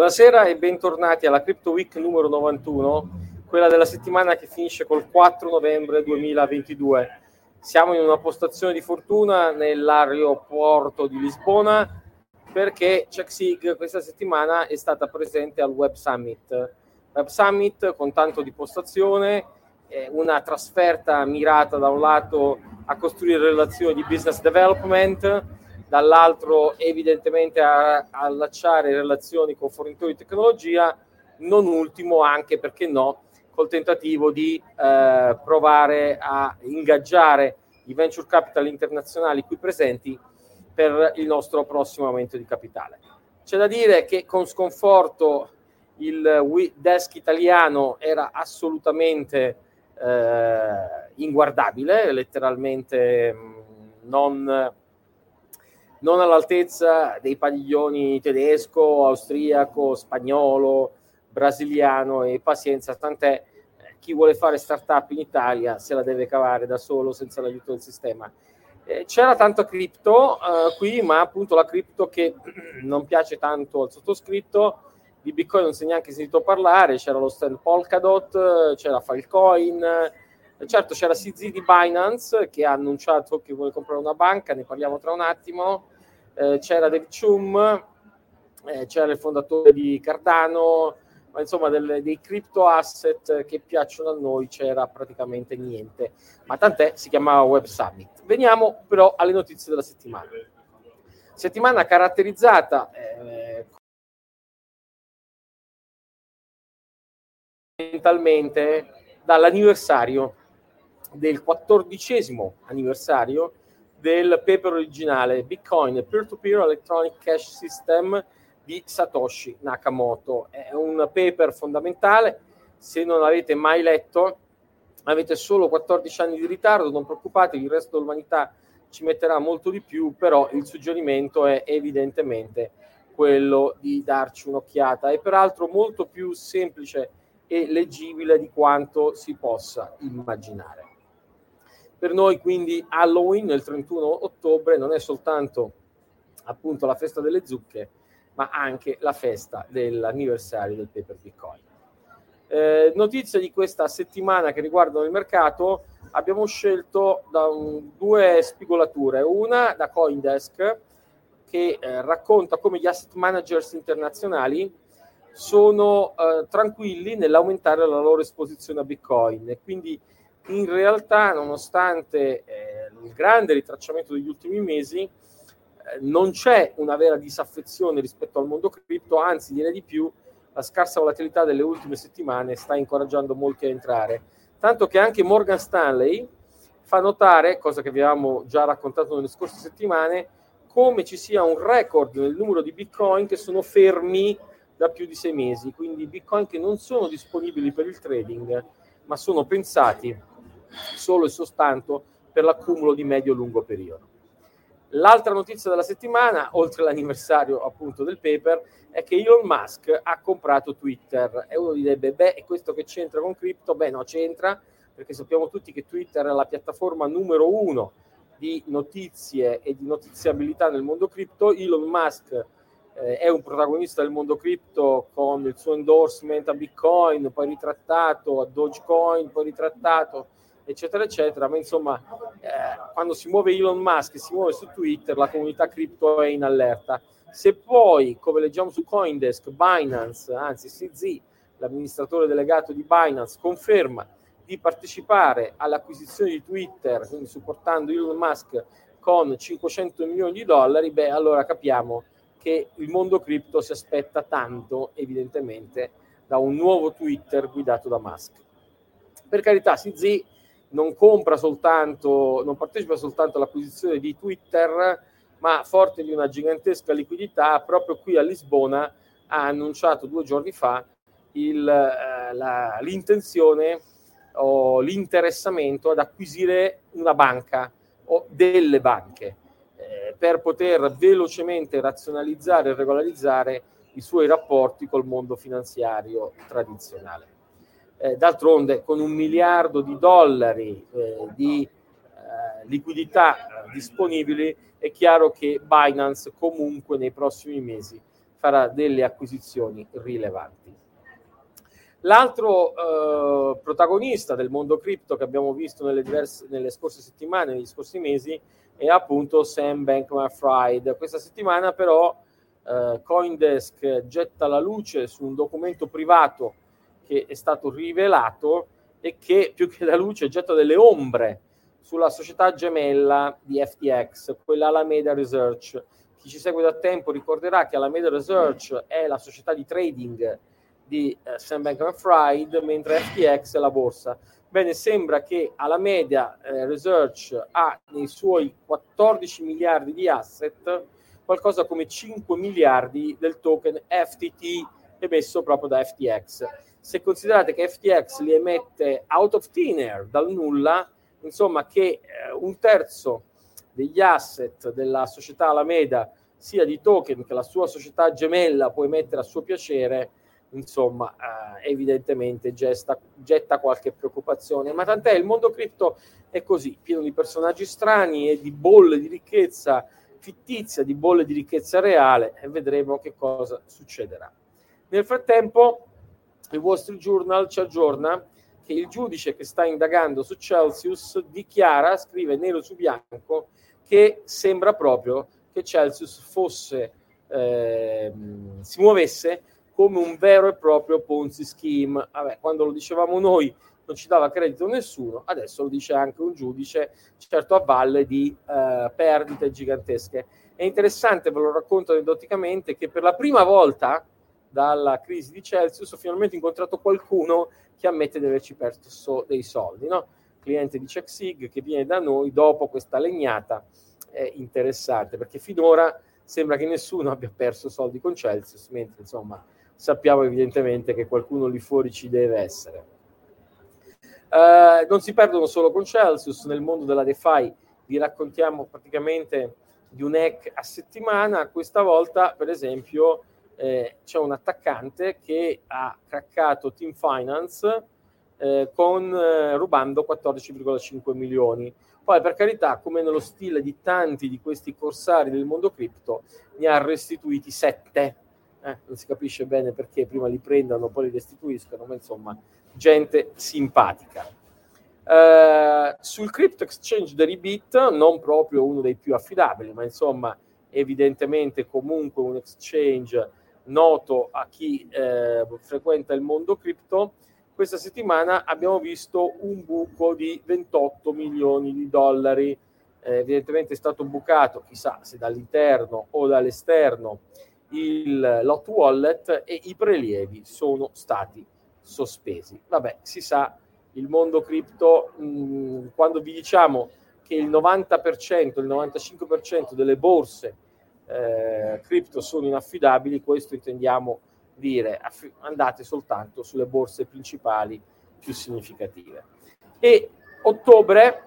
Buonasera e bentornati alla Crypto Week numero 91, quella della settimana che finisce col 4 novembre 2022. Siamo in una postazione di fortuna nell'aeroporto di Lisbona perché CheckSig questa settimana è stata presente al Web Summit. Web Summit con tanto di postazione, una trasferta mirata da un lato a costruire relazioni di business development, dall'altro evidentemente a, allacciare relazioni con fornitori di tecnologia, non ultimo anche perché no, col tentativo di eh, provare a ingaggiare i venture capital internazionali qui presenti per il nostro prossimo aumento di capitale. C'è da dire che con sconforto il desk italiano era assolutamente eh, inguardabile, letteralmente mm, non non all'altezza dei padiglioni tedesco, austriaco, spagnolo, brasiliano e pazienza, tant'è eh, chi vuole fare startup in Italia se la deve cavare da solo senza l'aiuto del sistema. Eh, c'era tanto cripto eh, qui, ma appunto la cripto che non piace tanto al sottoscritto, di Bitcoin non si è neanche sentito parlare, c'era lo stand Polkadot, c'era Filecoin, certo c'era CZ di Binance che ha annunciato che vuole comprare una banca, ne parliamo tra un attimo, eh, c'era David Chum, eh, c'era il fondatore di Cardano, ma insomma del, dei crypto asset che piacciono a noi c'era praticamente niente, ma tant'è, si chiamava Web Summit. Veniamo però alle notizie della settimana. Settimana caratterizzata eh, dall'anniversario del quattordicesimo anniversario del paper originale Bitcoin Peer-to-Peer Electronic Cash System di Satoshi Nakamoto. È un paper fondamentale, se non l'avete mai letto avete solo 14 anni di ritardo, non preoccupatevi, il resto dell'umanità ci metterà molto di più, però il suggerimento è evidentemente quello di darci un'occhiata e peraltro molto più semplice e leggibile di quanto si possa immaginare. Per noi quindi Halloween il 31 ottobre non è soltanto appunto la festa delle zucche, ma anche la festa dell'anniversario del paper Bitcoin. Eh, notizie di questa settimana che riguardano il mercato, abbiamo scelto un, due spigolature, una da Coindesk che eh, racconta come gli asset managers internazionali sono eh, tranquilli nell'aumentare la loro esposizione a Bitcoin. E quindi in realtà, nonostante eh, il grande ritracciamento degli ultimi mesi, eh, non c'è una vera disaffezione rispetto al mondo cripto, anzi, direi di più, la scarsa volatilità delle ultime settimane sta incoraggiando molti a entrare. Tanto che anche Morgan Stanley fa notare, cosa che avevamo già raccontato nelle scorse settimane, come ci sia un record nel numero di bitcoin che sono fermi da più di sei mesi, quindi bitcoin che non sono disponibili per il trading, ma sono pensati solo e soltanto per l'accumulo di medio-lungo periodo. L'altra notizia della settimana, oltre all'anniversario appunto del paper, è che Elon Musk ha comprato Twitter e uno direbbe, beh, è questo che c'entra con cripto? Beh, no, c'entra perché sappiamo tutti che Twitter è la piattaforma numero uno di notizie e di notiziabilità nel mondo cripto. Elon Musk eh, è un protagonista del mondo cripto con il suo endorsement a Bitcoin, poi ritrattato a Dogecoin, poi ritrattato eccetera, eccetera. Ma insomma, eh, quando si muove Elon Musk e si muove su Twitter, la comunità cripto è in allerta. Se poi, come leggiamo su Coindesk, Binance, anzi CZ, l'amministratore delegato di Binance, conferma di partecipare all'acquisizione di Twitter, quindi supportando Elon Musk con 500 milioni di dollari, beh, allora capiamo che il mondo cripto si aspetta tanto, evidentemente, da un nuovo Twitter guidato da Musk. Per carità, CZ non compra soltanto, non partecipa soltanto all'acquisizione di Twitter, ma forte di una gigantesca liquidità, proprio qui a Lisbona ha annunciato due giorni fa il, eh, la, l'intenzione o l'interessamento ad acquisire una banca o delle banche eh, per poter velocemente razionalizzare e regolarizzare i suoi rapporti col mondo finanziario tradizionale. Eh, d'altronde con un miliardo di dollari eh, di eh, liquidità eh, disponibili è chiaro che Binance comunque nei prossimi mesi farà delle acquisizioni rilevanti. L'altro eh, protagonista del mondo cripto che abbiamo visto nelle, diverse, nelle scorse settimane, negli scorsi mesi, è appunto Sam Bankman-Fried. Questa settimana però eh, Coindesk getta la luce su un documento privato che è stato rivelato e che più che la luce getta delle ombre sulla società gemella di FTX, quella Alameda Research. Chi ci segue da tempo ricorderà che Alameda Research è la società di trading di eh, Sam Bankman-Fried, mentre FTX è la borsa. Bene, sembra che Alameda eh, Research ha nei suoi 14 miliardi di asset qualcosa come 5 miliardi del token FTT emesso proprio da FTX. Se considerate che FTX li emette out of thin air, dal nulla, insomma che eh, un terzo degli asset della società Alameda sia di token che la sua società gemella può emettere a suo piacere, insomma, eh, evidentemente gesta, getta qualche preoccupazione. Ma tant'è, il mondo cripto è così, pieno di personaggi strani e di bolle di ricchezza fittizia, di bolle di ricchezza reale e vedremo che cosa succederà. Nel frattempo, il Wall Street Journal ci aggiorna che il giudice che sta indagando su Celsius dichiara, scrive nero su bianco, che sembra proprio che Celsius fosse, eh, si muovesse come un vero e proprio Ponzi scheme. Vabbè, quando lo dicevamo noi non ci dava credito nessuno, adesso lo dice anche un giudice, certo a valle di eh, perdite gigantesche. È interessante, ve lo racconto aneddoticamente, che per la prima volta dalla crisi di Celsius ho finalmente incontrato qualcuno che ammette di averci perso dei soldi, no? cliente di CheckSig che viene da noi dopo questa legnata è interessante perché finora sembra che nessuno abbia perso soldi con Celsius, mentre insomma sappiamo evidentemente che qualcuno lì fuori ci deve essere. Uh, non si perdono solo con Celsius, nel mondo della DeFi vi raccontiamo praticamente di un hack a settimana, questa volta per esempio eh, c'è un attaccante che ha craccato Team Finance eh, con, eh, rubando 14,5 milioni. Poi per carità, come nello stile di tanti di questi corsari del mondo cripto, ne ha restituiti 7 eh, non si capisce bene perché prima li prendano, poi li restituiscono, ma insomma, gente simpatica. Eh, sul crypto exchange Deribit, non proprio uno dei più affidabili, ma insomma, evidentemente comunque un exchange noto a chi eh, frequenta il mondo cripto, questa settimana abbiamo visto un buco di 28 milioni di dollari. Eh, evidentemente è stato bucato, chissà se dall'interno o dall'esterno, il lot wallet e i prelievi sono stati sospesi. Vabbè, si sa, il mondo cripto, mm, quando vi diciamo che il 90%, il 95% delle borse eh, cripto sono inaffidabili, questo intendiamo dire, aff- andate soltanto sulle borse principali più significative. E ottobre,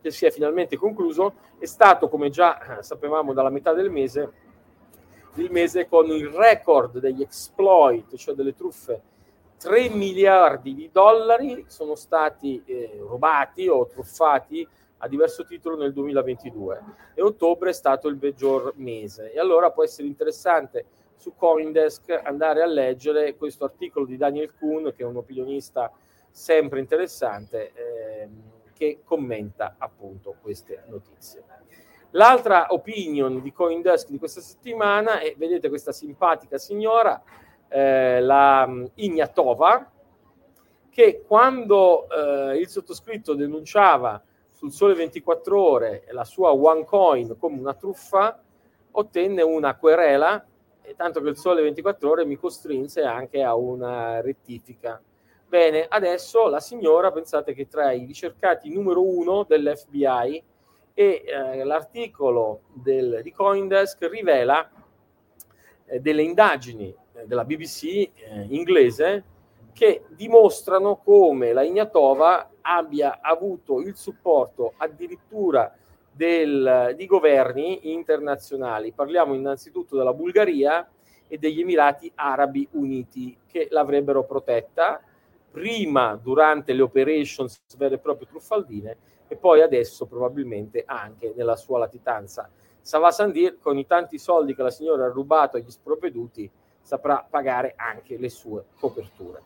che si è finalmente concluso, è stato, come già eh, sapevamo dalla metà del mese, il mese con il record degli exploit, cioè delle truffe. 3 miliardi di dollari sono stati eh, rubati o truffati a diverso titolo nel 2022 e ottobre è stato il peggior mese. E allora può essere interessante su Coindesk andare a leggere questo articolo di Daniel Kuhn, che è un opinionista sempre interessante, eh, che commenta appunto queste notizie. L'altra opinion di Coindesk di questa settimana è, vedete questa simpatica signora, eh, la mm, Ignatova, che quando eh, il sottoscritto denunciava sul Sole 24 Ore la sua OneCoin come una truffa, ottenne una querela, e tanto che il Sole 24 Ore mi costrinse anche a una rettifica. Bene, adesso la signora, pensate che tra i ricercati numero uno dell'FBI, e eh, l'articolo del, di Coindesk rivela eh, delle indagini eh, della BBC eh, inglese che dimostrano come la Ignatova abbia avuto il supporto addirittura del, di governi internazionali. Parliamo innanzitutto della Bulgaria e degli Emirati Arabi Uniti che l'avrebbero protetta prima durante le operations vere e proprie truffaldine e poi adesso probabilmente anche nella sua latitanza Sava Sandir, con i tanti soldi che la signora ha rubato agli sprovveduti, saprà pagare anche le sue coperture.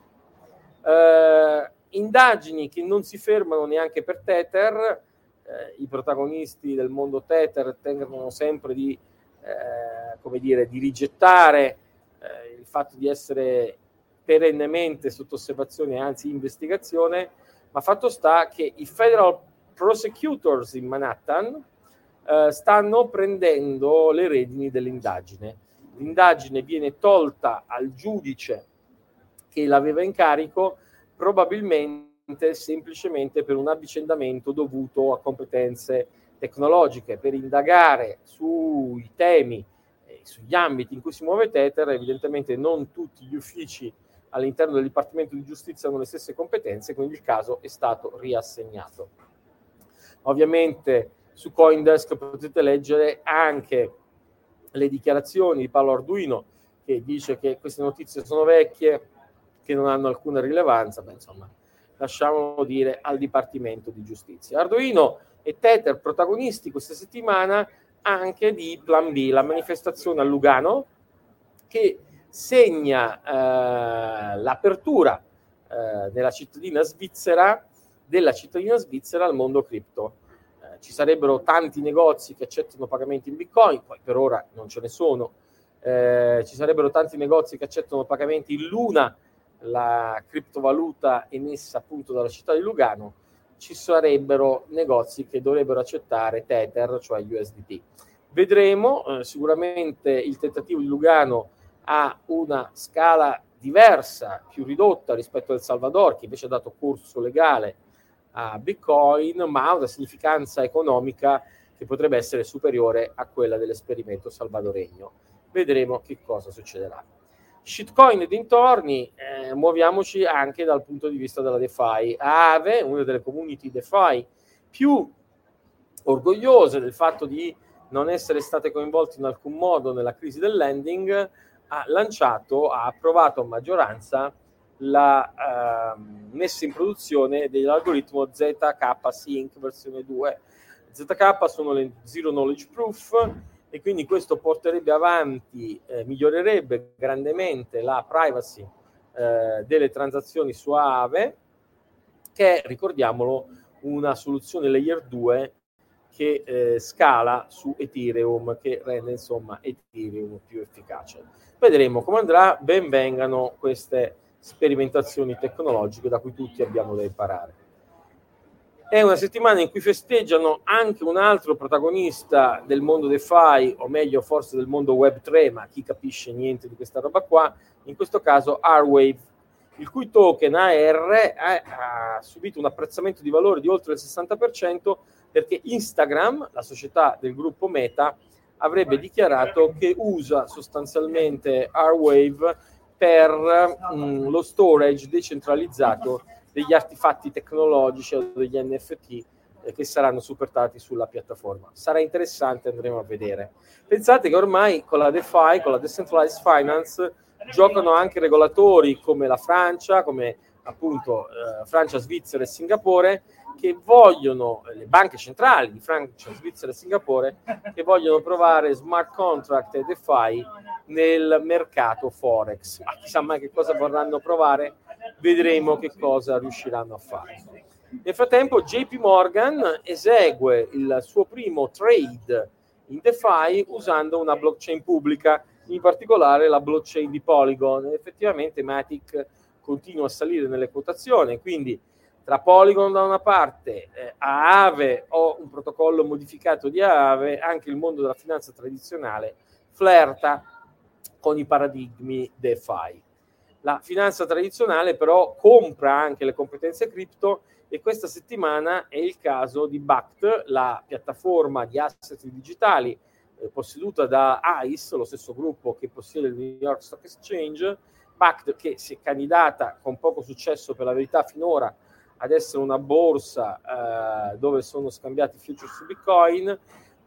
Eh, indagini che non si fermano neanche per Tether, eh, i protagonisti del mondo Tether tengono sempre di, eh, come dire, di rigettare eh, il fatto di essere perennemente sotto osservazione, anzi investigazione, ma fatto sta che i federal prosecutors in Manhattan eh, stanno prendendo le redini dell'indagine. L'indagine viene tolta al giudice che l'aveva in carico, probabilmente semplicemente per un avvicendamento dovuto a competenze tecnologiche, per indagare sui temi, eh, sugli ambiti in cui si muove Tether, evidentemente non tutti gli uffici all'interno del Dipartimento di Giustizia hanno le stesse competenze, quindi il caso è stato riassegnato. Ovviamente su Coindesk potete leggere anche le dichiarazioni di Paolo Arduino che dice che queste notizie sono vecchie, che non hanno alcuna rilevanza, beh, insomma, lasciamolo dire al Dipartimento di Giustizia. Arduino e Tether protagonisti questa settimana anche di Plan B, la manifestazione a Lugano che segna eh, l'apertura eh, della cittadina svizzera della cittadina svizzera al mondo cripto. Eh, ci sarebbero tanti negozi che accettano pagamenti in bitcoin, poi per ora non ce ne sono. Eh, ci sarebbero tanti negozi che accettano pagamenti in Luna, la criptovaluta emessa appunto dalla città di Lugano. Ci sarebbero negozi che dovrebbero accettare Tether, cioè USDT. Vedremo, eh, sicuramente il tentativo di Lugano ha una scala diversa, più ridotta rispetto al Salvador, che invece ha dato corso legale a Bitcoin, ma ha una significanza economica che potrebbe essere superiore a quella dell'esperimento salvadoregno. Vedremo che cosa succederà. Shitcoin dintorni, eh, muoviamoci anche dal punto di vista della DeFi. Aave, una delle community DeFi più orgogliose del fatto di non essere state coinvolte in alcun modo nella crisi del lending, ha lanciato, ha approvato a maggioranza la uh, messa in produzione dell'algoritmo ZK Sync versione 2. ZK sono le Zero Knowledge Proof e quindi questo porterebbe avanti, eh, migliorerebbe grandemente la privacy eh, delle transazioni su Aave, che è, ricordiamolo, una soluzione layer 2 che eh, scala su Ethereum, che rende insomma Ethereum più efficace. Vedremo come andrà, ben vengano queste sperimentazioni tecnologiche da cui tutti abbiamo da imparare. È una settimana in cui festeggiano anche un altro protagonista del mondo DeFi, o meglio forse del mondo Web3, ma chi capisce niente di questa roba qua, in questo caso R-Wave, il cui token AR ha subito un apprezzamento di valore di oltre il 60% perché Instagram, la società del gruppo Meta, avrebbe dichiarato che usa sostanzialmente R-Wave per mh, mm, lo storage decentralizzato degli artefatti tecnologici o degli NFT eh, che saranno supportati sulla piattaforma. Sarà interessante, andremo a vedere. Pensate che ormai con la DeFi, con la Decentralized Finance, giocano anche regolatori come la Francia, come appunto eh, Francia, Svizzera e Singapore, che vogliono, eh, le banche centrali di Francia, Svizzera e Singapore, che vogliono provare smart contract e DeFi nel mercato Forex. Ma chissà mai che cosa vorranno provare, vedremo che cosa riusciranno a fare. Nel frattempo JP Morgan esegue il suo primo trade in DeFi usando una blockchain pubblica, in particolare la blockchain di Polygon. Effettivamente Matic continua a salire nelle quotazioni, quindi tra Polygon da una parte, eh, Aave o un protocollo modificato di Aave, anche il mondo della finanza tradizionale flirta con i paradigmi DeFi. La finanza tradizionale però compra anche le competenze cripto e questa settimana è il caso di BACT, la piattaforma di asset digitali eh, posseduta da ICE, lo stesso gruppo che possiede il New York Stock Exchange, Pact che si è candidata con poco successo per la verità finora ad essere una borsa eh, dove sono scambiati future su Bitcoin,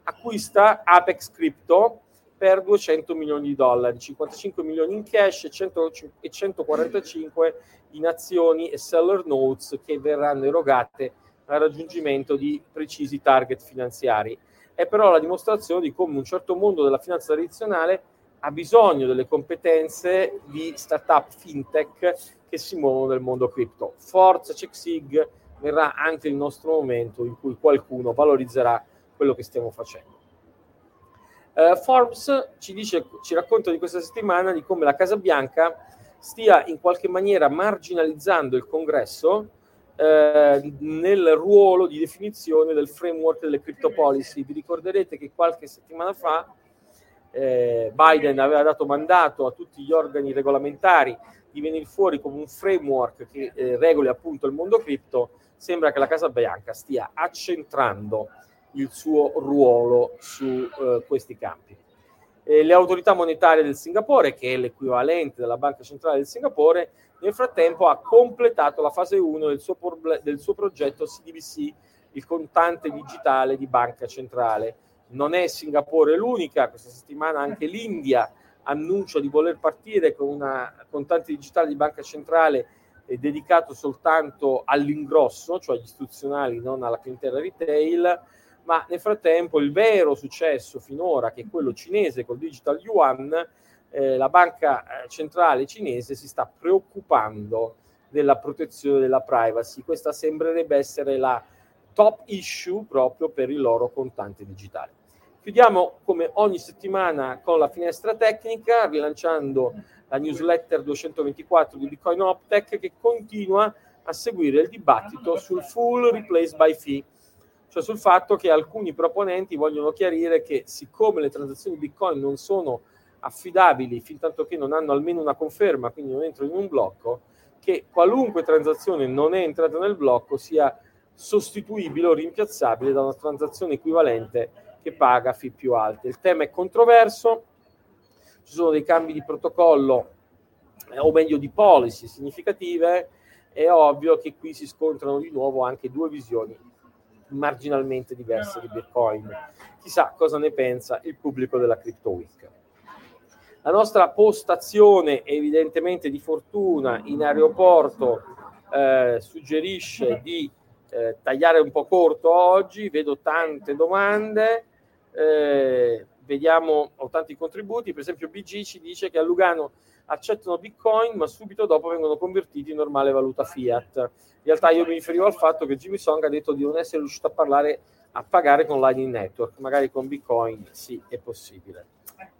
acquista Apex Crypto per 200 milioni di dollari, 55 milioni in cash e, 100, e 145 in azioni e seller notes che verranno erogate al raggiungimento di precisi target finanziari. è però la dimostrazione di come un certo mondo della finanza tradizionale ha bisogno delle competenze di startup fintech che si muovono nel mondo cripto. Forza CheckSig verrà anche il nostro momento in cui qualcuno valorizzerà quello che stiamo facendo. Uh, Forbes ci, dice, ci racconta di questa settimana di come la Casa Bianca stia in qualche maniera marginalizzando il congresso eh, nel ruolo di definizione del framework delle crypto policy. Vi ricorderete che qualche settimana fa eh, Biden aveva dato mandato a tutti gli organi regolamentari di venire fuori come un framework che eh, regoli appunto il mondo cripto. Sembra che la Casa Bianca stia accentrando il suo ruolo su eh, questi campi. E le autorità monetarie del Singapore, che è l'equivalente della Banca Centrale del Singapore, nel frattempo ha completato la fase 1 del suo, del suo progetto CDBC, il contante digitale di Banca Centrale. Non è Singapore l'unica, questa settimana anche l'India annuncia di voler partire con un contante digitale di Banca Centrale eh, dedicato soltanto all'ingrosso, cioè agli istituzionali, non alla clientela retail, ma nel frattempo il vero successo finora, che è quello cinese col digital yuan, eh, la banca eh, centrale cinese si sta preoccupando della protezione della privacy. Questa sembrerebbe essere la top issue proprio per il loro contante digitale. Chiudiamo come ogni settimana con la finestra tecnica, rilanciando la newsletter 224 di Bitcoin Optech che continua a seguire il dibattito sul full replace by fee, cioè sul fatto che alcuni proponenti vogliono chiarire che siccome le transazioni Bitcoin non sono affidabili fin tanto che non hanno almeno una conferma, quindi non entrano in un blocco, che qualunque transazione non è entrata nel blocco sia sostituibile o rimpiazzabile da una transazione equivalente che paga fee più alte. Il tema è controverso, ci sono dei cambi di protocollo eh, o meglio di policy significative, è ovvio che qui si scontrano di nuovo anche due visioni marginalmente diverse di Bitcoin. Chissà cosa ne pensa il pubblico della Crypto Week. La nostra postazione evidentemente di fortuna in aeroporto eh, suggerisce di eh, tagliare un po' corto oggi, vedo tante domande, eh, vediamo, ho tanti contributi, per esempio BG ci dice che a Lugano accettano Bitcoin ma subito dopo vengono convertiti in normale valuta fiat. In realtà io mi riferivo al fatto che Jimmy Song ha detto di non essere riuscito a parlare a pagare con Lightning Network, magari con Bitcoin sì, è possibile.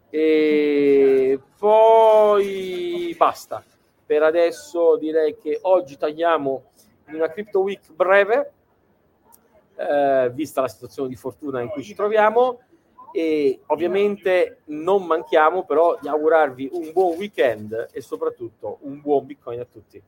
E poi basta. Per adesso direi che oggi tagliamo una Crypto Week breve, eh, vista la situazione di fortuna in cui ci troviamo. E ovviamente non manchiamo però di augurarvi un buon weekend e soprattutto un buon Bitcoin a tutti.